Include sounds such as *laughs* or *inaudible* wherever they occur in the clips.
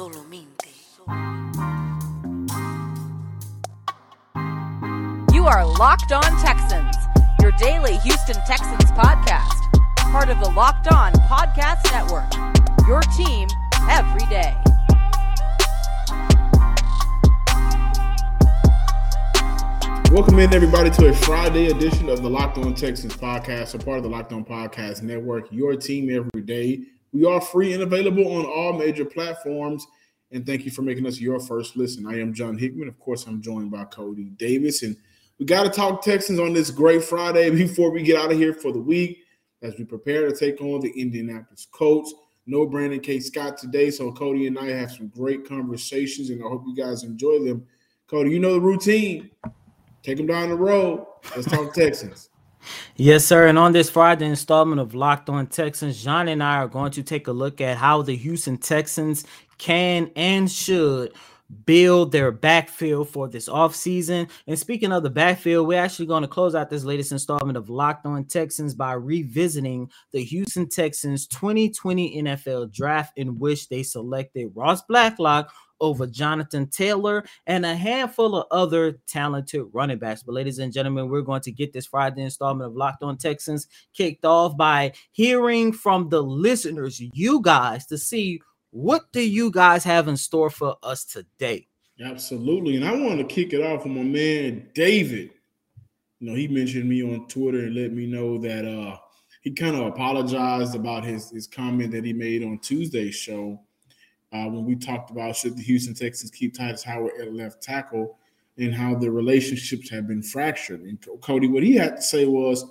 Solamente. You are Locked On Texans, your daily Houston Texans podcast. Part of the Locked On Podcast Network. Your team every day. Welcome in, everybody, to a Friday edition of the Locked On Texans podcast, a part of the Locked On Podcast Network, your team every day. We are free and available on all major platforms. And thank you for making us your first listen. I am John Hickman. Of course, I'm joined by Coty Davis. And we got to talk Texans on this great Friday *laughs* before we get out of here for the week as we prepare to take on the Indianapolis Colts. No Brandon K. Scott today. So, Coty and I have some great conversations, and I hope you guys enjoy them. Coty, you know the routine. Take them down the road. Let's talk *laughs* Texans. Yes, sir. And on this Friday installment of Locked On Texans, John and I are going to take a look at how the Houston Texans can and should build their backfield for this offseason. And speaking of the backfield, we're actually going to close out this latest installment of Locked On Texans by revisiting the Houston Texans 2020 NFL draft, in which they selected Ross Blacklock over Jonathan Taylor and a handful of other talented running backs. But, ladies and gentlemen, we're going to get this Friday installment of Locked On Texans kicked off by hearing from the listeners, you guys, to see what do you guys have in store for us today. Absolutely. And I want to kick it off with my man, David. You know, he mentioned me on Twitter and let me know that uh he kind of apologized about his, his comment that he made on Tuesday's show uh, when we talked about should the Houston Texans keep Tytus Howard at left tackle and how the relationships have been fractured. And Coty, what he had to say was,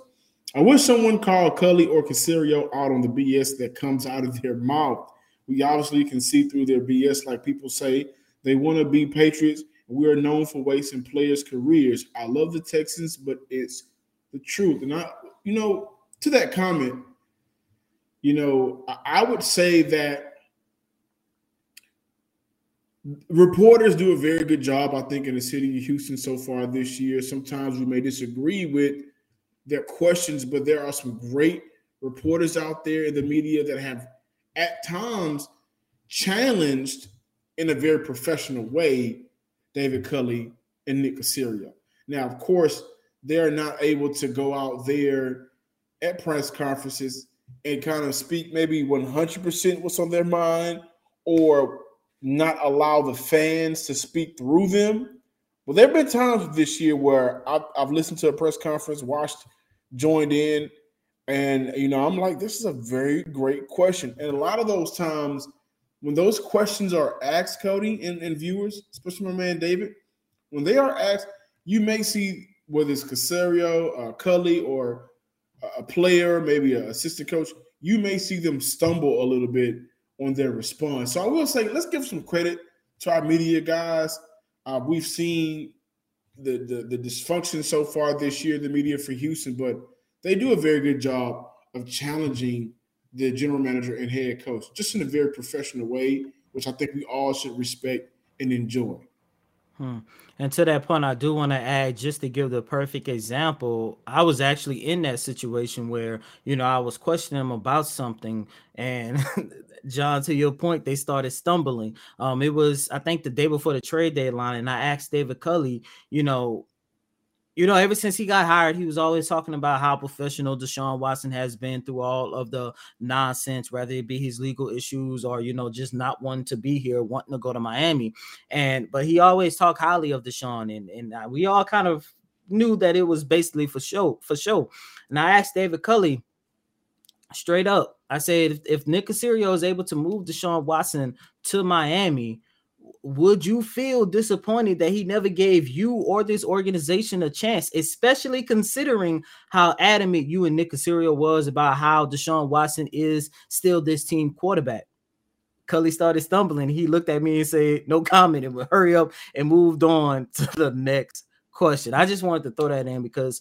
I wish someone called Culley or Caserio out on the BS that comes out of their mouth. We obviously can see through their BS, like people say. They want to be Patriots. We are known for wasting players' careers. I love the Texans, but it's the truth. And I, you know, to that comment, you know, I would say that reporters do a very good job, I think, in the city of Houston so far this year. Sometimes we may disagree with their questions, but there are some great reporters out there in the media that have at times challenged in a very professional way David Culley and Nick Caserio. Now, of course, they're not able to go out there at press conferences and kind of speak maybe 100% what's on their mind or not allow the fans to speak through them. Well, there have been times this year where I've, I've, listened to a press conference, watched, joined in, and you know, I'm like, this is a very great question. And a lot of those times, when those questions are asked, Coty and, and viewers, especially my man David, when they are asked, you may see whether it's Caserio, uh, Culley, or a player, maybe an assistant coach, you may see them stumble a little bit on their response. So I will say, let's give some credit to our media guys. Uh, we've seen the, the, the dysfunction so far this year, the media for Houston, but they do a very good job of challenging the general manager and head coach just in a very professional way, which I think we all should respect and enjoy. Hmm. And to that point, I do want to add just to give the perfect example. I was actually in that situation where, you know, I was questioning about something, and *laughs* John, to your point, they started stumbling. Um, it was, I think, the day before the trade deadline, and I asked David Culley, you know, you know, ever since he got hired, he was always talking about how professional Deshaun Watson has been through all of the nonsense, whether it be his legal issues or you know just not wanting to be here, wanting to go to Miami. And but he always talked highly of Deshaun, and and we all kind of knew that it was basically for show, for show. And I asked David Culley straight up, I said, if, if Nick Caserio is able to move Deshaun Watson to Miami, would you feel disappointed that he never gave you or this organization a chance, especially considering how adamant you and Nick Caserio was about how Deshaun Watson is still this team quarterback? Culley started stumbling. He looked at me and said, No comment, and would hurry up and moved on *laughs* to the next question. I just wanted to throw that in because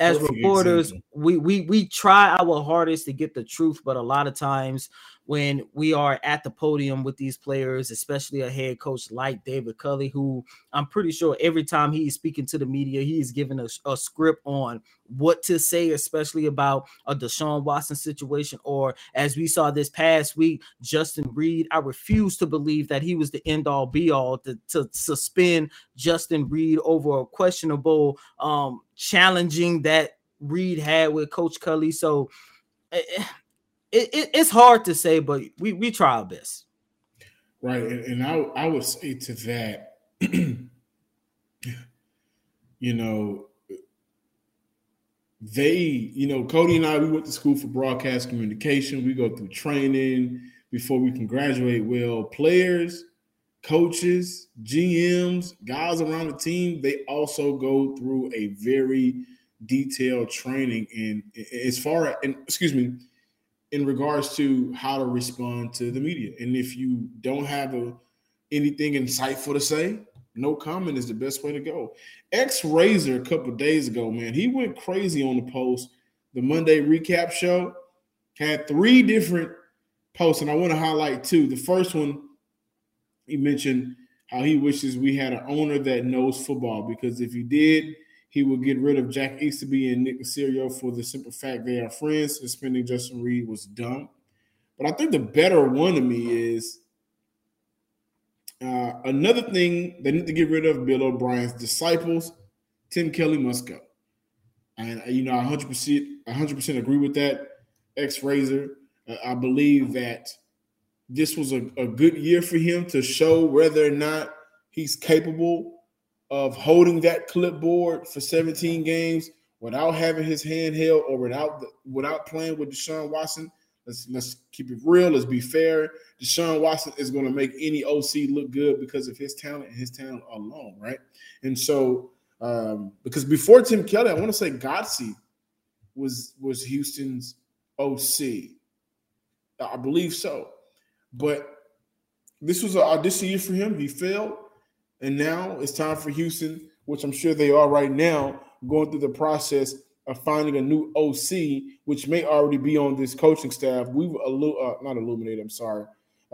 as reporters, we we we try our hardest to get the truth, but a lot of times when we are at the podium with these players, especially a head coach like David Culley, who I'm pretty sure every time he's speaking to the media, he's giving a, a script on what to say, especially about a Deshaun Watson situation, or as we saw this past week, Justin Reid. I refuse to believe that he was the end all be all to, to suspend Justin Reid over a questionable um challenging that Reid had with Coach Culley. So it, it, it's hard to say, but we we try our best. Right, and, and I I would say to that, *clears throat* you know, they, you know, Coty and I, we went to school for broadcast communication. We go through training before we can graduate. Well, players, coaches, GMs, guys around the team, they also go through a very detailed training And as far as, and excuse me, in regards to how to respond to the media. And if you don't have a, anything insightful to say, no comment is the best way to go. X Razor a couple days ago, man, he went crazy on the post. The Monday recap show had three different posts, and I want to highlight two. The first one, he mentioned how he wishes we had an owner that knows football because if he did, he would get rid of Jack Easterby and Nick Caserio for the simple fact they are friends. Suspending Justin Reid was dumb. But I think the better one to me is uh, another thing they need to get rid of Bill O'Brien's disciples. Tim Kelly must go. And you know, I 100%, 100% agree with that. X Razor. Uh, I believe that this was a, a good year for him to show whether or not he's capable of holding that clipboard for 17 games without having his hand held or without the, without playing with Deshaun Watson. Let's let's keep it real. Let's be fair. Deshaun Watson is going to make any OC look good because of his talent and his talent alone, right? And so, um, because before Tim Kelly, I want to say Godsey was was Houston's OC. I believe so, but this was an audition year for him. He failed. And now it's time for Houston, which I'm sure they are right now, going through the process of finding a new OC, which may already be on this coaching staff. We've allu- uh, not illuminated. I'm sorry.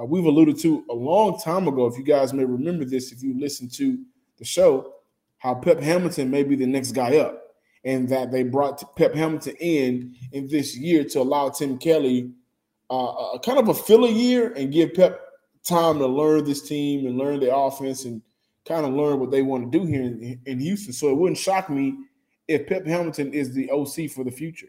Uh, we've alluded to a long time ago. If you guys may remember this, if you listen to the show, how Pep Hamilton may be the next guy up, and that they brought Pep Hamilton in in this year to allow Tim Kelly uh, a kind of a filler year and give Pep time to learn this team and learn the offense and kind of learn what they want to do here in, in Houston. So it wouldn't shock me if Pep Hamilton is the OC for the future.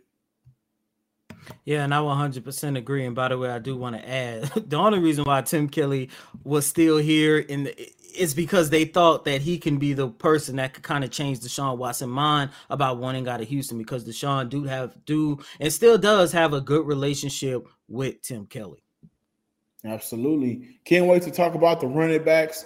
Yeah, and I 100% agree. And by the way, I do want to add *laughs* the only reason why Tim Kelly was still here in the, is because they thought that he can be the person that could kind of change Deshaun Watson mind about wanting out of Houston because Deshaun do have do and still does have a good relationship with Tim Kelly. Absolutely. Can't wait to talk about the running backs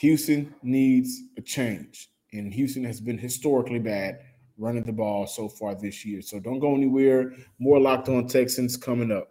Houston needs a change, and Houston has been historically bad running the ball so far this year. So don't go anywhere. More locked on Texans coming up.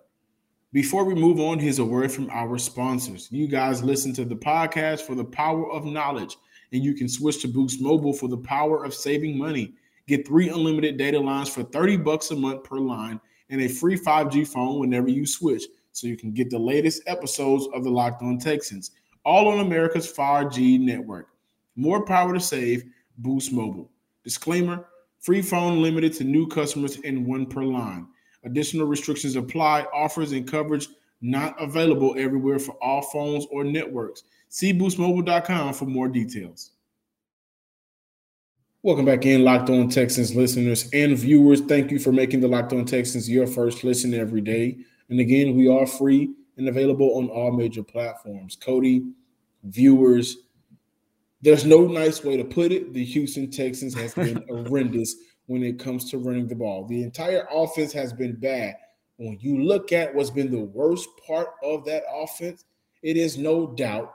Before we move on, here's a word from our sponsors. You guys listen to the podcast for the power of knowledge, and you can switch to Boost Mobile for the power of saving money. Get three unlimited data lines for 30 bucks a month per line and a free 5G phone whenever you switch, so you can get the latest episodes of the Locked On Texans all on America's 5G network. More power to save, Boost Mobile. Disclaimer free phone limited to new customers and one per line. Additional restrictions apply, offers and coverage not available everywhere for all phones or networks. See boostmobile.com for more details. Welcome back in, Locked On Texans listeners and viewers. Thank you for making the Locked On Texans your first listen every day. And again, we are free and available on all major platforms. Coty, viewers, there's no nice way to put it. The Houston Texans has been *laughs* horrendous when it comes to running the ball. The entire offense has been bad. When you look at what's been the worst part of that offense, it is no doubt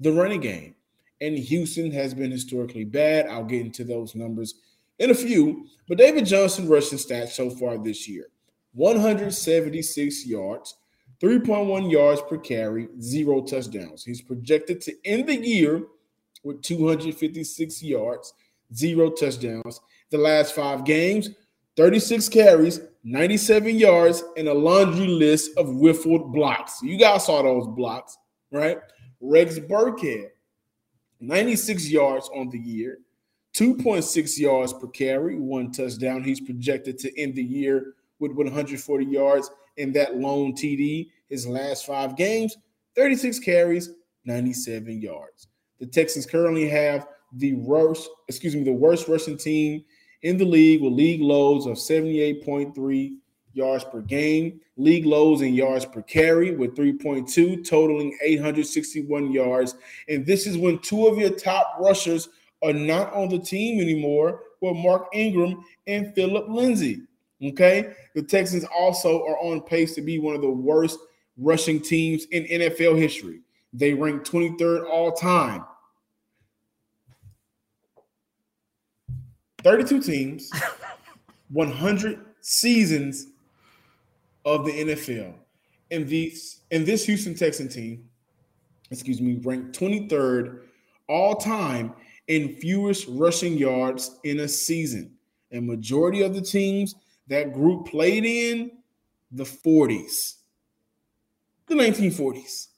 the running game. And Houston has been historically bad. I'll get into those numbers in a few. But David Johnson rushing stats so far this year 176 yards, 3.1 yards per carry, zero touchdowns. He's projected to end the year with 256 yards, zero touchdowns. The last five games, 36 carries, 97 yards, and a laundry list of whiffled blocks. You guys saw those blocks, right? Rex Burkhead, 96 yards on the year, 2.6 yards per carry, one touchdown. He's projected to end the year with 140 yards in that lone TD. His last five games, 36 carries, 97 yards. The Texans currently have the worst, excuse me, the worst rushing team in the league with league lows of 78.3 yards per game, league lows in yards per carry with 3.2, totaling 861 yards. And this is when two of your top rushers are not on the team anymore with Mark Ingram and Phillip Lindsay. Okay. The Texans also are on pace to be one of the worst rushing teams in NFL history. They rank 23rd all time 32 teams, *laughs* 100 seasons of the NFL. And these in this Houston Texan team, excuse me, ranked 23rd all time in fewest rushing yards in a season. And majority of the teams that group played in the 40s, the 1940s.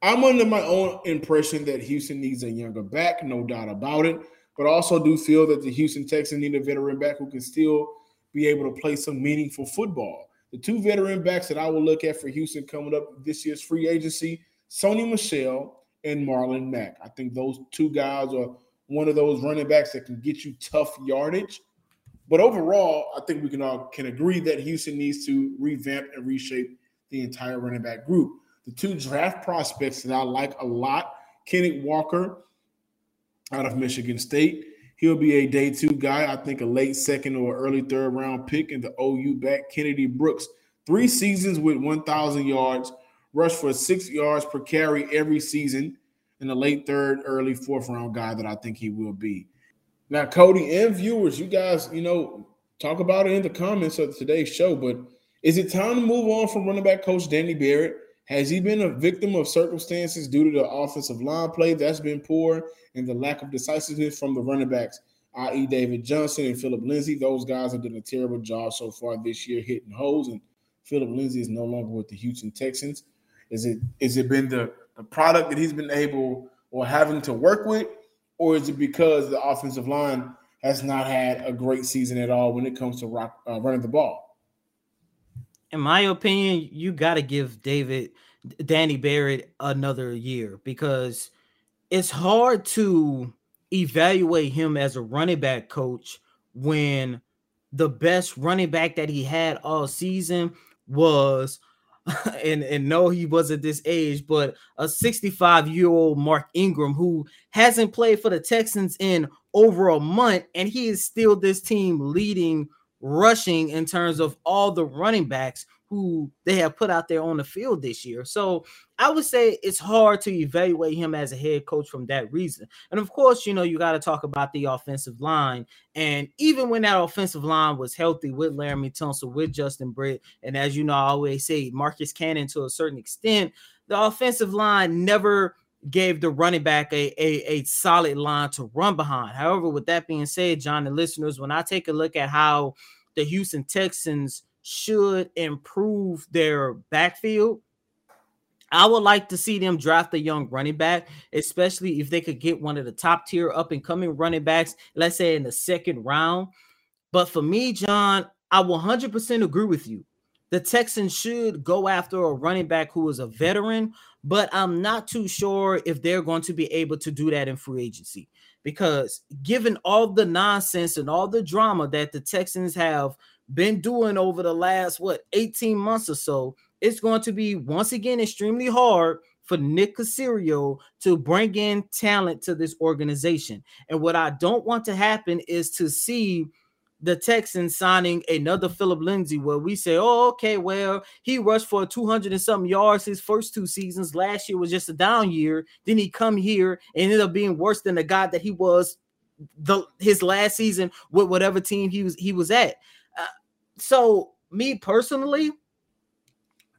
I'm under my own impression that Houston needs a younger back, no doubt about it but also do feel that the Houston Texans need a veteran back who can still be able to play some meaningful football. The two veteran backs that I will look at for Houston coming up this year's free agency, Sony Michel and Marlon Mack. I think those two guys are one of those running backs that can get you tough yardage. But overall, I think we can all can agree that Houston needs to revamp and reshape the entire running back group. The two draft prospects that I like a lot, Kenneth Walker out of Michigan State. He'll be a day two guy. I think a late second or early third round pick in the OU back. Kennedy Brooks, three seasons with 1,000 yards, rushed for six yards per carry every season, and a late third, early fourth round guy that I think he will be. Now, Coty and viewers, you guys, you know, talk about it in the comments of today's show, but is it time to move on from running back coach Danny Barrett? Has he been a victim of circumstances due to the offensive line play that's been poor and the lack of decisiveness from the running backs, i.e., David Johnson and Phillip Lindsay? Those guys have done a terrible job so far this year hitting holes, and Phillip Lindsay is no longer with the Houston Texans. Is it is it been the, the product that he's been able or having to work with, or is it because the offensive line has not had a great season at all when it comes to rock, uh, running the ball? in my opinion, you got to give David Danny Barrett another year because it's hard to evaluate him as a running back coach when the best running back that he had all season was *laughs* and and no he wasn't this age but a 65 year old Mark Ingram who hasn't played for the Texans in over a month and he is still this team leading rushing in terms of all the running backs who they have put out there on the field this year. So I would say it's hard to evaluate him as a head coach from that reason. And of course, you know, you got to talk about the offensive line. And even when that offensive line was healthy with Laremy Tunsil, with Justin Britt, and as you know, I always say Marcus Cannon to a certain extent, the offensive line never gave the running back a, a, a solid line to run behind. However, with that being said, John and listeners, when I take a look at how the Houston Texans should improve their backfield, I would like to see them draft a young running back, especially if they could get one of the top tier up and coming running backs, let's say in the second round. But for me, John, I 100% agree with you. The Texans should go after a running back who is a veteran but I'm not too sure if they're going to be able to do that in free agency because given all the nonsense and all the drama that the Texans have been doing over the last what 18 months or so, it's going to be once again extremely hard for Nick Caserio to bring in talent to this organization. And what I don't want to happen is to see the Texans signing another Phillip Lindsay, where we say, oh, okay, well, he rushed for 200 and something yards his first two seasons. Last year was just a down year. Then he come here and ended up being worse than the guy that he was the his last season with whatever team he was he was at. So me personally,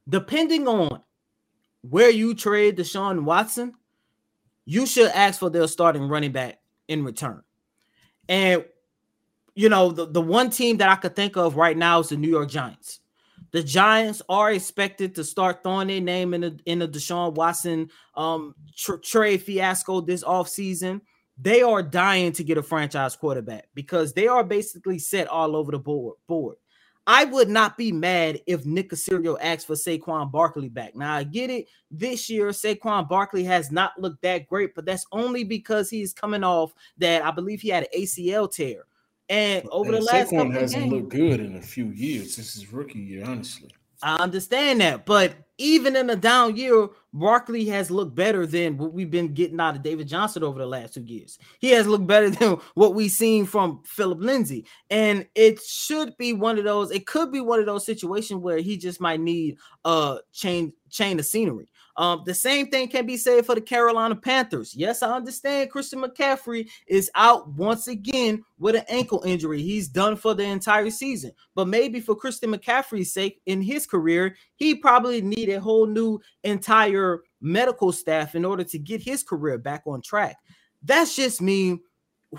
depending on where you trade Deshaun Watson, you should ask for their starting running back in return. And you know, the, the one team that I could think of right now is the New York Giants. The Giants are expected to start throwing their name in the in the Deshaun Watson um tr- trade fiasco this offseason. They are dying to get a franchise quarterback because they are basically set all over the board. board. I would not be mad if Nick Caserio asked for Saquon Barkley back. Now I get it. This year, Saquon Barkley has not looked that great, but that's only because he's coming off that I believe he had an ACL tear. And over and the last Saquon hasn't games, looked good in a few years since his rookie year, honestly. I understand that, but even in a down year, Barkley has looked better than what we've been getting out of David Johnson over the last two years. He has looked better than what we've seen from Phillip Lindsay. And it should be one of those, it could be one of those situations where he just might need a change chain of scenery. Um, the same thing can be said for the Carolina Panthers. Yes, I understand Christian McCaffrey is out once again with an ankle injury. He's done for the entire season. But maybe for Christian McCaffrey's sake in his career, he probably need a whole new entire medical staff in order to get his career back on track. That's just me.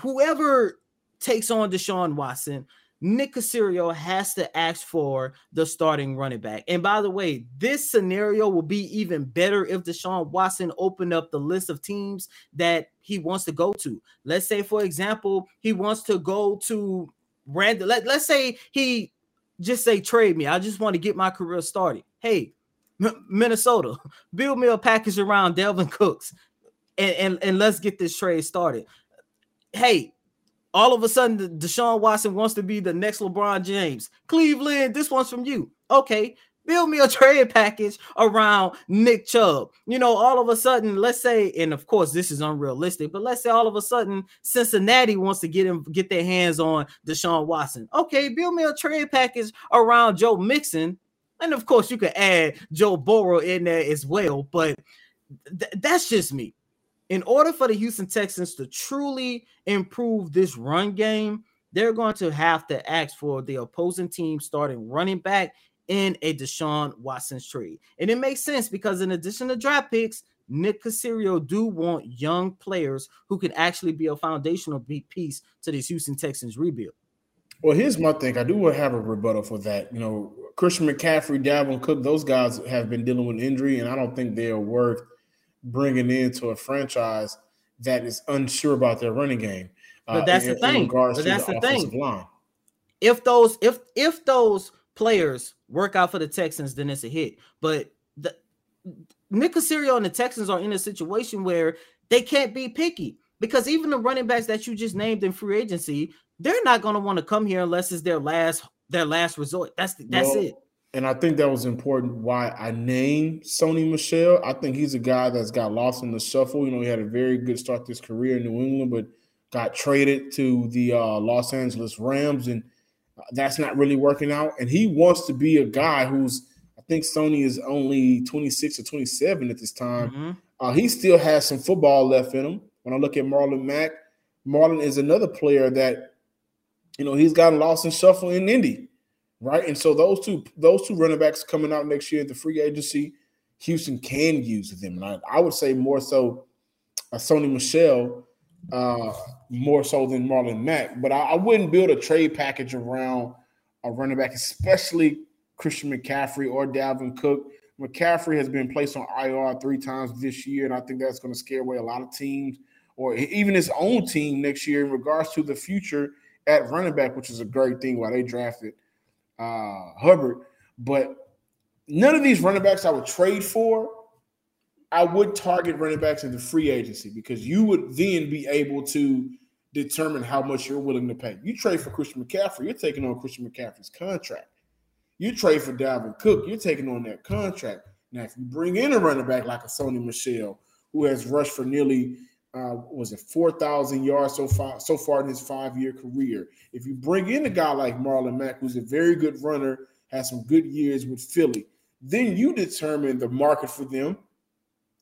Whoever takes on Deshaun Watson, Nick Caserio has to ask for the starting running back. And by the way, this scenario will be even better if Deshaun Watson opened up the list of teams that he wants to go to. Let's say, for example, he wants to go to random. Let, let's say he just say trade me. I just want to get my career started. Hey, M- Minnesota, *laughs* build me a package around Dalvin Cooks and, and, and let's get this trade started. Hey, all of a sudden, Deshaun Watson wants to be the next LeBron James. Cleveland, this one's from you. Okay, build me a *laughs* trade package around Nick Chubb. You know, all of a sudden, let's say, and of course, this is unrealistic, but let's say all of a sudden Cincinnati wants to get him get their hands on Deshaun Watson. Okay, build me a trade package around Joe Mixon. And of course, you could add Joe Burrow in there as well, but th- that's just me in order for the Houston Texans to truly improve this run game, they're going to have to ask for the opposing team starting running back in a Deshaun Watson's trade. And it makes sense because in addition to draft picks, Nick Caserio do want young players who can actually be a foundational piece to this Houston Texans rebuild. Well, here's my thing. I do have a rebuttal for that. You know, Christian McCaffrey, Dalvin Cook, those guys have been dealing with injury, and I don't think they are worth – bringing into a franchise that is unsure about their running game. But uh, that's in, the thing. But that's the, the thing. Line. If those if if those players work out for the Texans, then it's a hit. But the Nick Caserio and the Texans are in a situation where they can't be picky because even the running backs that you just named in free agency, they're not going to want to come here unless it's their last their last resort. That's that's well, it and I think that was important why I named Sony Michel. I think he's a guy that's got lost in the shuffle. You know, he had a very good start to his career in New England, but got traded to the uh, Los Angeles Rams, and that's not really working out. And he wants to be a guy who's, I think Sony is only 26 or 27 at this time. Mm-hmm. Uh, he still has some football left in him. When I look at Marlon Mack, Marlon is another player that, you know, he's gotten lost in shuffle in Indy right? And so those two those two running backs coming out next year the free agency, Houston can use them. And I, I would say more so a Sony Michel, uh, more so than Marlon Mack. But I, I, wouldn't build a trade package around a running back, especially Christian McCaffrey or Dalvin Cook. McCaffrey has been placed on IR three times this year, and I think that's going to scare away a lot of teams or even his own team next year in regards to the future at running back, which is a great thing why they drafted uh, Hubbard, but none of these running backs I would trade for. I would target running backs in the free agency because you would then be able to determine how much you're willing to pay. You trade for Christian McCaffrey, you're taking on Christian McCaffrey's contract. You trade for Dalvin Cook, you're taking on that contract. Now, if you bring in a running back like a Sony Michel, who has rushed for nearly uh, was it 4,000 yards so far so far in his five year career. If you bring in a guy like Marlon Mack, who's a very good runner, has some good years with Philly, then you determine the market for them.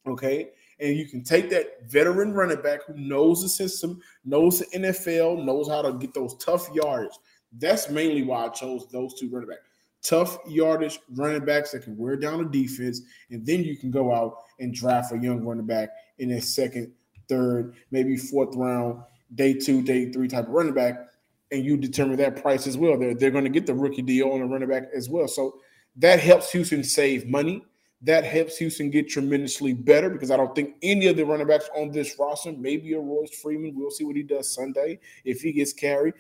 Okay. And you can take that veteran running back who knows the system, knows the NFL, knows how to get those tough yards. That's mainly why I chose those two running backs. Tough yardage running backs that can wear down the defense. And then you can go out and draft a young running back in a second third, maybe fourth round, day two, day three type of running back. and you determine that price as well. They're they're going to get the rookie deal on a running back as well. So that helps Houston save money. That helps Houston get tremendously better because I don't think any of the running backs on this roster, maybe a Royce Freeman, we'll see what he does Sunday if he gets carry,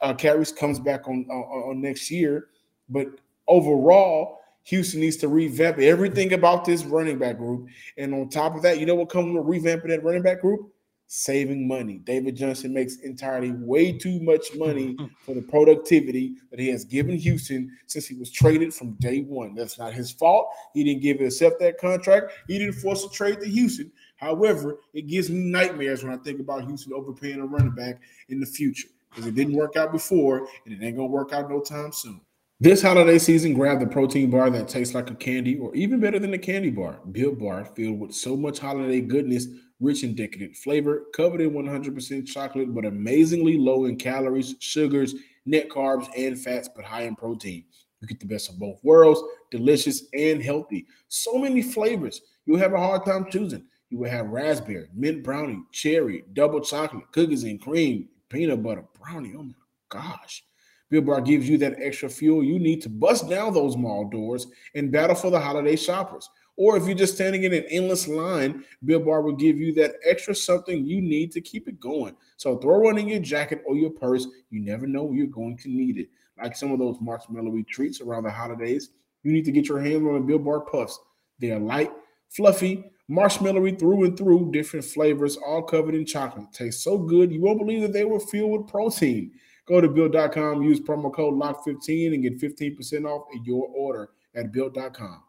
uh, carries comes back on, on on next year. But overall, Houston needs to revamp everything about this running back group. And on top of that, you know what comes with revamping that running back group? Saving money. David Johnson makes entirely way too much money *laughs* for the productivity that he has given Houston since he was traded from day one. That's not his fault. He didn't give himself that contract. He didn't force a trade to Houston. However, it gives me nightmares when I think about Houston overpaying a running back in the future because it didn't work out before and it ain't gonna work out no time soon. This holiday season, grab the protein bar that tastes like a candy or even better than a candy bar. Built Bar, filled with so much holiday goodness, rich and decadent flavor, covered in 100% chocolate, but amazingly low in calories, sugars, net carbs, and fats, but high in protein. You get the best of both worlds, delicious and healthy. So many flavors. You'll have a hard time choosing. You will have raspberry, mint brownie, cherry, double chocolate, cookies and cream, peanut butter, brownie. Oh my gosh. Built Bar gives you that extra fuel you need to bust down those mall doors and battle for the holiday shoppers. Or if you're just standing in an endless line, Built Bar will give you that extra something you need to keep it going. So throw one in your jacket or your purse. You never know you're going to need it. Like some of those marshmallow treats around the holidays, you need to get your hands on the Built Bar Puffs. They're light, fluffy, marshmallowy through and through, different flavors, all covered in chocolate. Taste so good, you won't believe that they were filled with protein. Go to built.com, use promo code LOCK15 and get 15% off your order at built.com.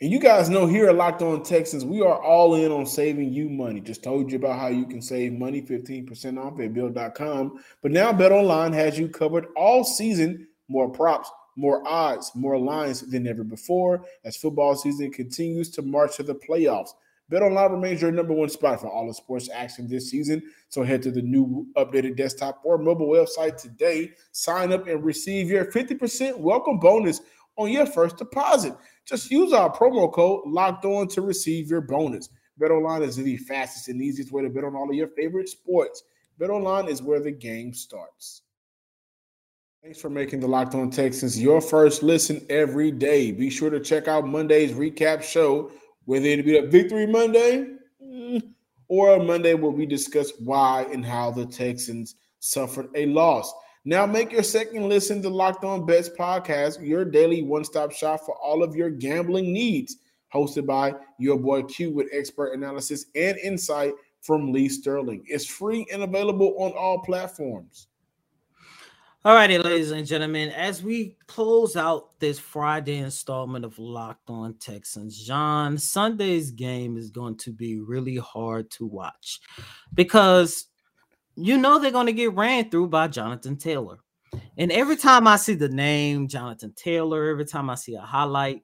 And you guys know here at Locked On Texans, we are all in on saving you money. Just told you about how you can save money 15% off at built.com. But now Bet Online has you covered all season. More props, more odds, more lines than ever before as football season continues to march to the playoffs. BetOnline remains your number one spot for all the sports action this season. So head to the new updated desktop or mobile website today. Sign up and receive your 50% welcome bonus on your first deposit. Just use our promo code locked on to receive your bonus. BetOnline is the fastest and easiest way to bet on all of your favorite sports. BetOnline is where the game starts. Thanks for making the Locked On Texans your first listen every day. Be sure to check out Monday's recap show whether it be a victory Monday mm, or a Monday where we discuss why and how the Texans suffered a loss. Now make your second listen to Locked On Bets podcast, your daily one-stop shop for all of your gambling needs. Hosted by your boy Q with expert analysis and insight from Lee Sterling. It's free and available on all platforms. All righty, ladies and gentlemen, as we close out this Friday installment of Locked On Texans, John, Sunday's game is going to be really hard to watch because you know they're going to get ran through by Jonathan Taylor. And every time I see the name Jonathan Taylor, every time I see a highlight,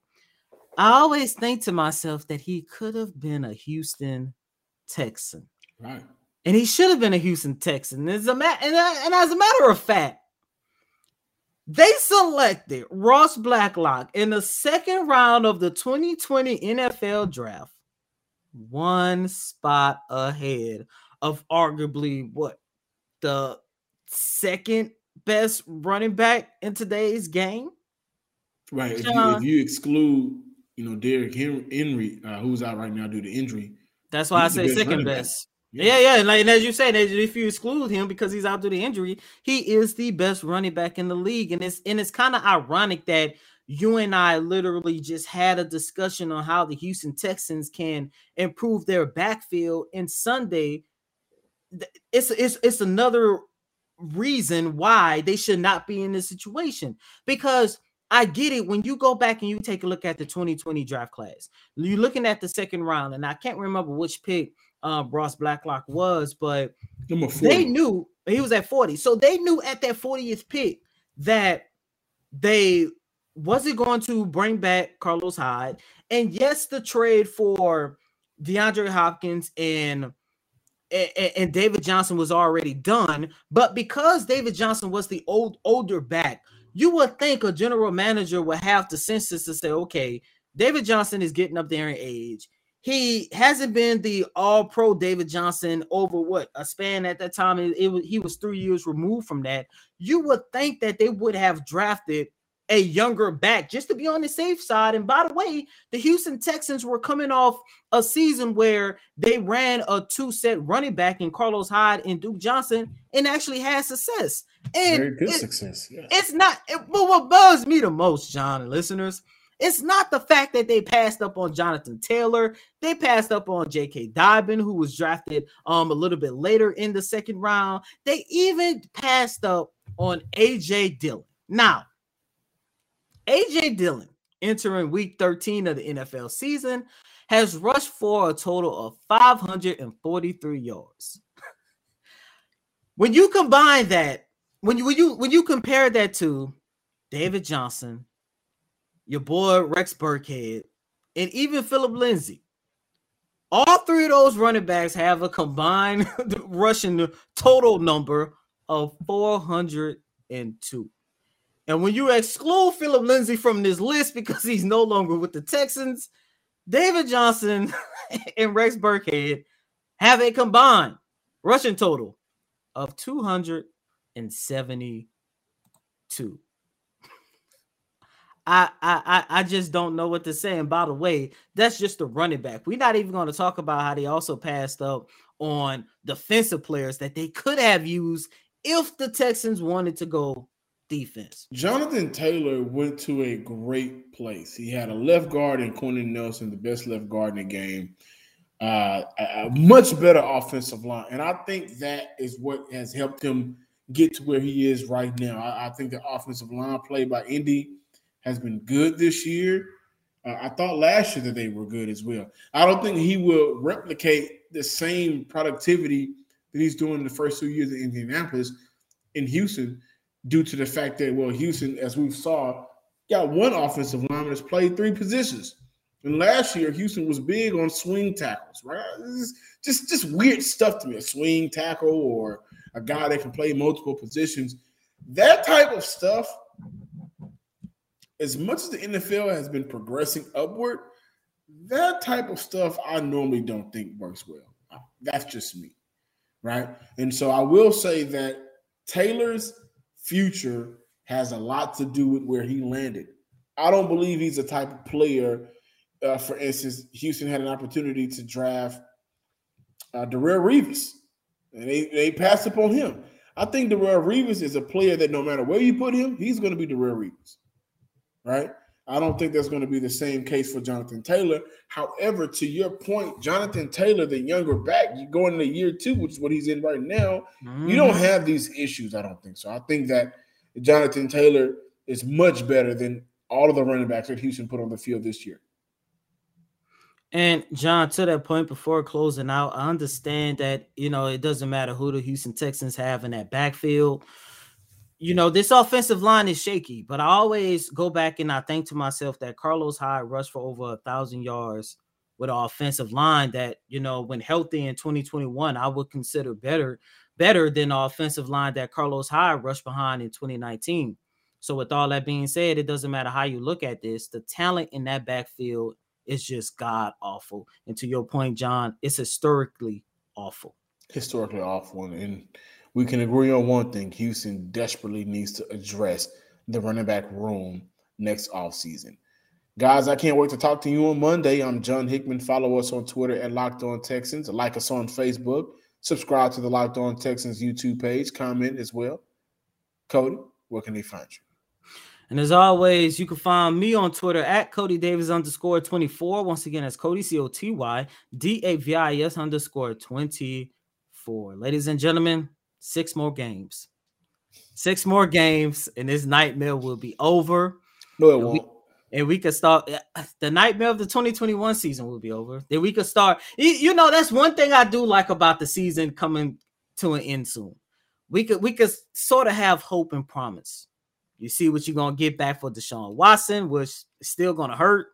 I always think to myself that he could have been a Houston Texan. Right. And he should have been a Houston Texan. As a ma- and, uh, and as a matter of fact, they selected Ross Blacklock in the second round of the 2020 NFL draft, one spot ahead of arguably what the second best running back in today's game. Right. If you, if you, exclude, you know, Derrick Henry, uh, who's out right now due to injury. That's why I say second best. Yeah, yeah, and, like, and as you said, if you exclude him because he's out due to the injury, he is the best running back in the league, and it's and it's kind of ironic that you and I literally just had a discussion on how the Houston Texans can improve their backfield. And Sunday, it's it's it's another reason why they should not be in this situation because I get it when you go back and you take a look at the 2020 draft class. You're looking at the second round, and I can't remember which pick uh, Ross Blacklock was, but they knew he was at 40. So they knew at that 40th pick that they wasn't going to bring back Carlos Hyde. And yes, the trade for DeAndre Hopkins and, and, David Johnson was already done, but because David Johnson was the old older back, you would think a general manager would have the census to say, okay, David Johnson is getting up there in age he hasn't been the all pro David Johnson over what a span at that time. It, it, he was three years removed from that. You would think that they would have drafted a younger back just to be on the safe side. And by the way, the Houston Texans were coming off a season where they ran a two set running back in Carlos Hyde and Duke Johnson and actually had success. And Very good it, success. Yeah. It's not it, what bugs me the most, John and listeners. It's not the fact that they passed up on Jonathan Taylor. They passed up on J.K. Dobbin, who was drafted um a little bit later in the second round. They even passed up on A.J. Dillon. Now, AJ Dillon, entering week 13 of the NFL season, has rushed for a total of 543 yards. when you combine that, when you when you when you compare that to David Johnson, your boy Rex Burkhead, and even Phillip Lindsay, all three of those running backs have a combined *laughs* rushing total number of 402. And when you exclude Phillip Lindsay from this list because he's no longer with the Texans, David Johnson *laughs* and Rex Burkhead have a combined rushing total of 272. I, I I just don't know what to say. And by the way, that's just the running back. We're not even going to talk about how they also passed up on defensive players that they could have used if the Texans wanted to go defense. Jonathan Taylor went to a great place. He had a left guard in Quenton Nelson, the best left guard in the game. Uh, a, a much better offensive line, and I think that is what has helped him get to where he is right now. I, I think the offensive line play by Indy has been good this year. Uh, I thought last year that they were good as well. I don't think he will replicate the same productivity that he's doing the first two years in Indianapolis in Houston due to the fact that well, Houston, as we saw, got one offensive lineman that's played three positions. And last year, Houston was big on swing tackles, right? just just weird stuff to me. A swing tackle or a guy that can play multiple positions. That type of stuff, as much as the NFL has been progressing upward, that type of stuff I normally don't think works well. That's just me, right? And so I will say that Taylor's future has a lot to do with where he landed. I don't believe he's a type of player. Uh, for instance, Houston had an opportunity to draft uh, Darrelle Revis, and they, they passed upon him. I think Darrelle Revis is a player that no matter where you put him, he's going to be Darrelle Revis, right? I don't think that's going to be the same case for Jonathan Taylor. However, to your point, Jonathan Taylor, the younger back, you go into year two, which is what he's in right now. Mm-hmm. You don't mm-hmm. have these issues. I don't think so. I think that Jonathan Taylor is much better than all of the running backs that Houston put on the field this year. And John, to that point, before closing out, I understand that you know it doesn't matter who the Houston Texans have in that backfield you know, this offensive line is shaky, but I always go back and I think to myself that Carlos Hyde rushed for over a thousand yards with an offensive line that, you know, when healthy in 2021, I would consider better, better than the offensive line that Carlos Hyde rushed behind in 2019. So, with all that being said, it doesn't matter how you look at this, the talent in that backfield is just god awful. And to your point, John, it's historically awful. Historically awful. And we can agree on one thing Houston desperately needs to address the running back room next offseason. Guys, I can't wait to talk to you on Monday. I'm John Hickman. Follow us on Twitter at Locked On Texans. Like us on Facebook. Subscribe to the Locked On Texans YouTube page. Comment as well. Coty, where can they find you? And as always, you can find me on Twitter at Coty Davis underscore 24. Once again, that's Coty C O T Y D A V I S underscore 24. Ladies and gentlemen, six more games. Six more games, and this nightmare will be over. No, it and won't. We, and we could start uh, the nightmare of the 2021 season will be over. Then we could start. You know, that's one thing I do like about the season coming to an end soon. We could we could sort of have hope and promise. You see what you're gonna get back for Deshaun Watson, which is still gonna hurt.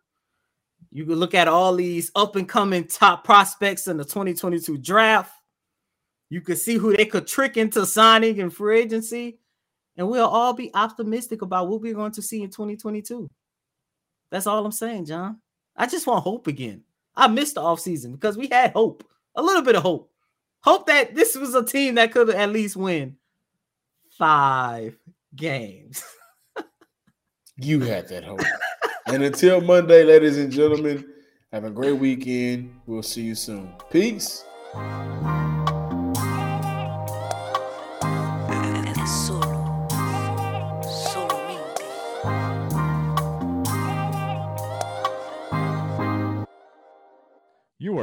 You could look at all these up and coming top prospects in the 2022 draft. You could see who they could trick into signing and free agency, and we'll all be optimistic about what we're going to see in 2022. That's all I'm saying, John. I just want hope again. I missed the offseason because we had hope, a little bit of hope. Hope that this was a team that could at least win five games. *laughs* you had that hope. *laughs* and until Monday, ladies and gentlemen, have a great weekend. We'll see you soon. Peace.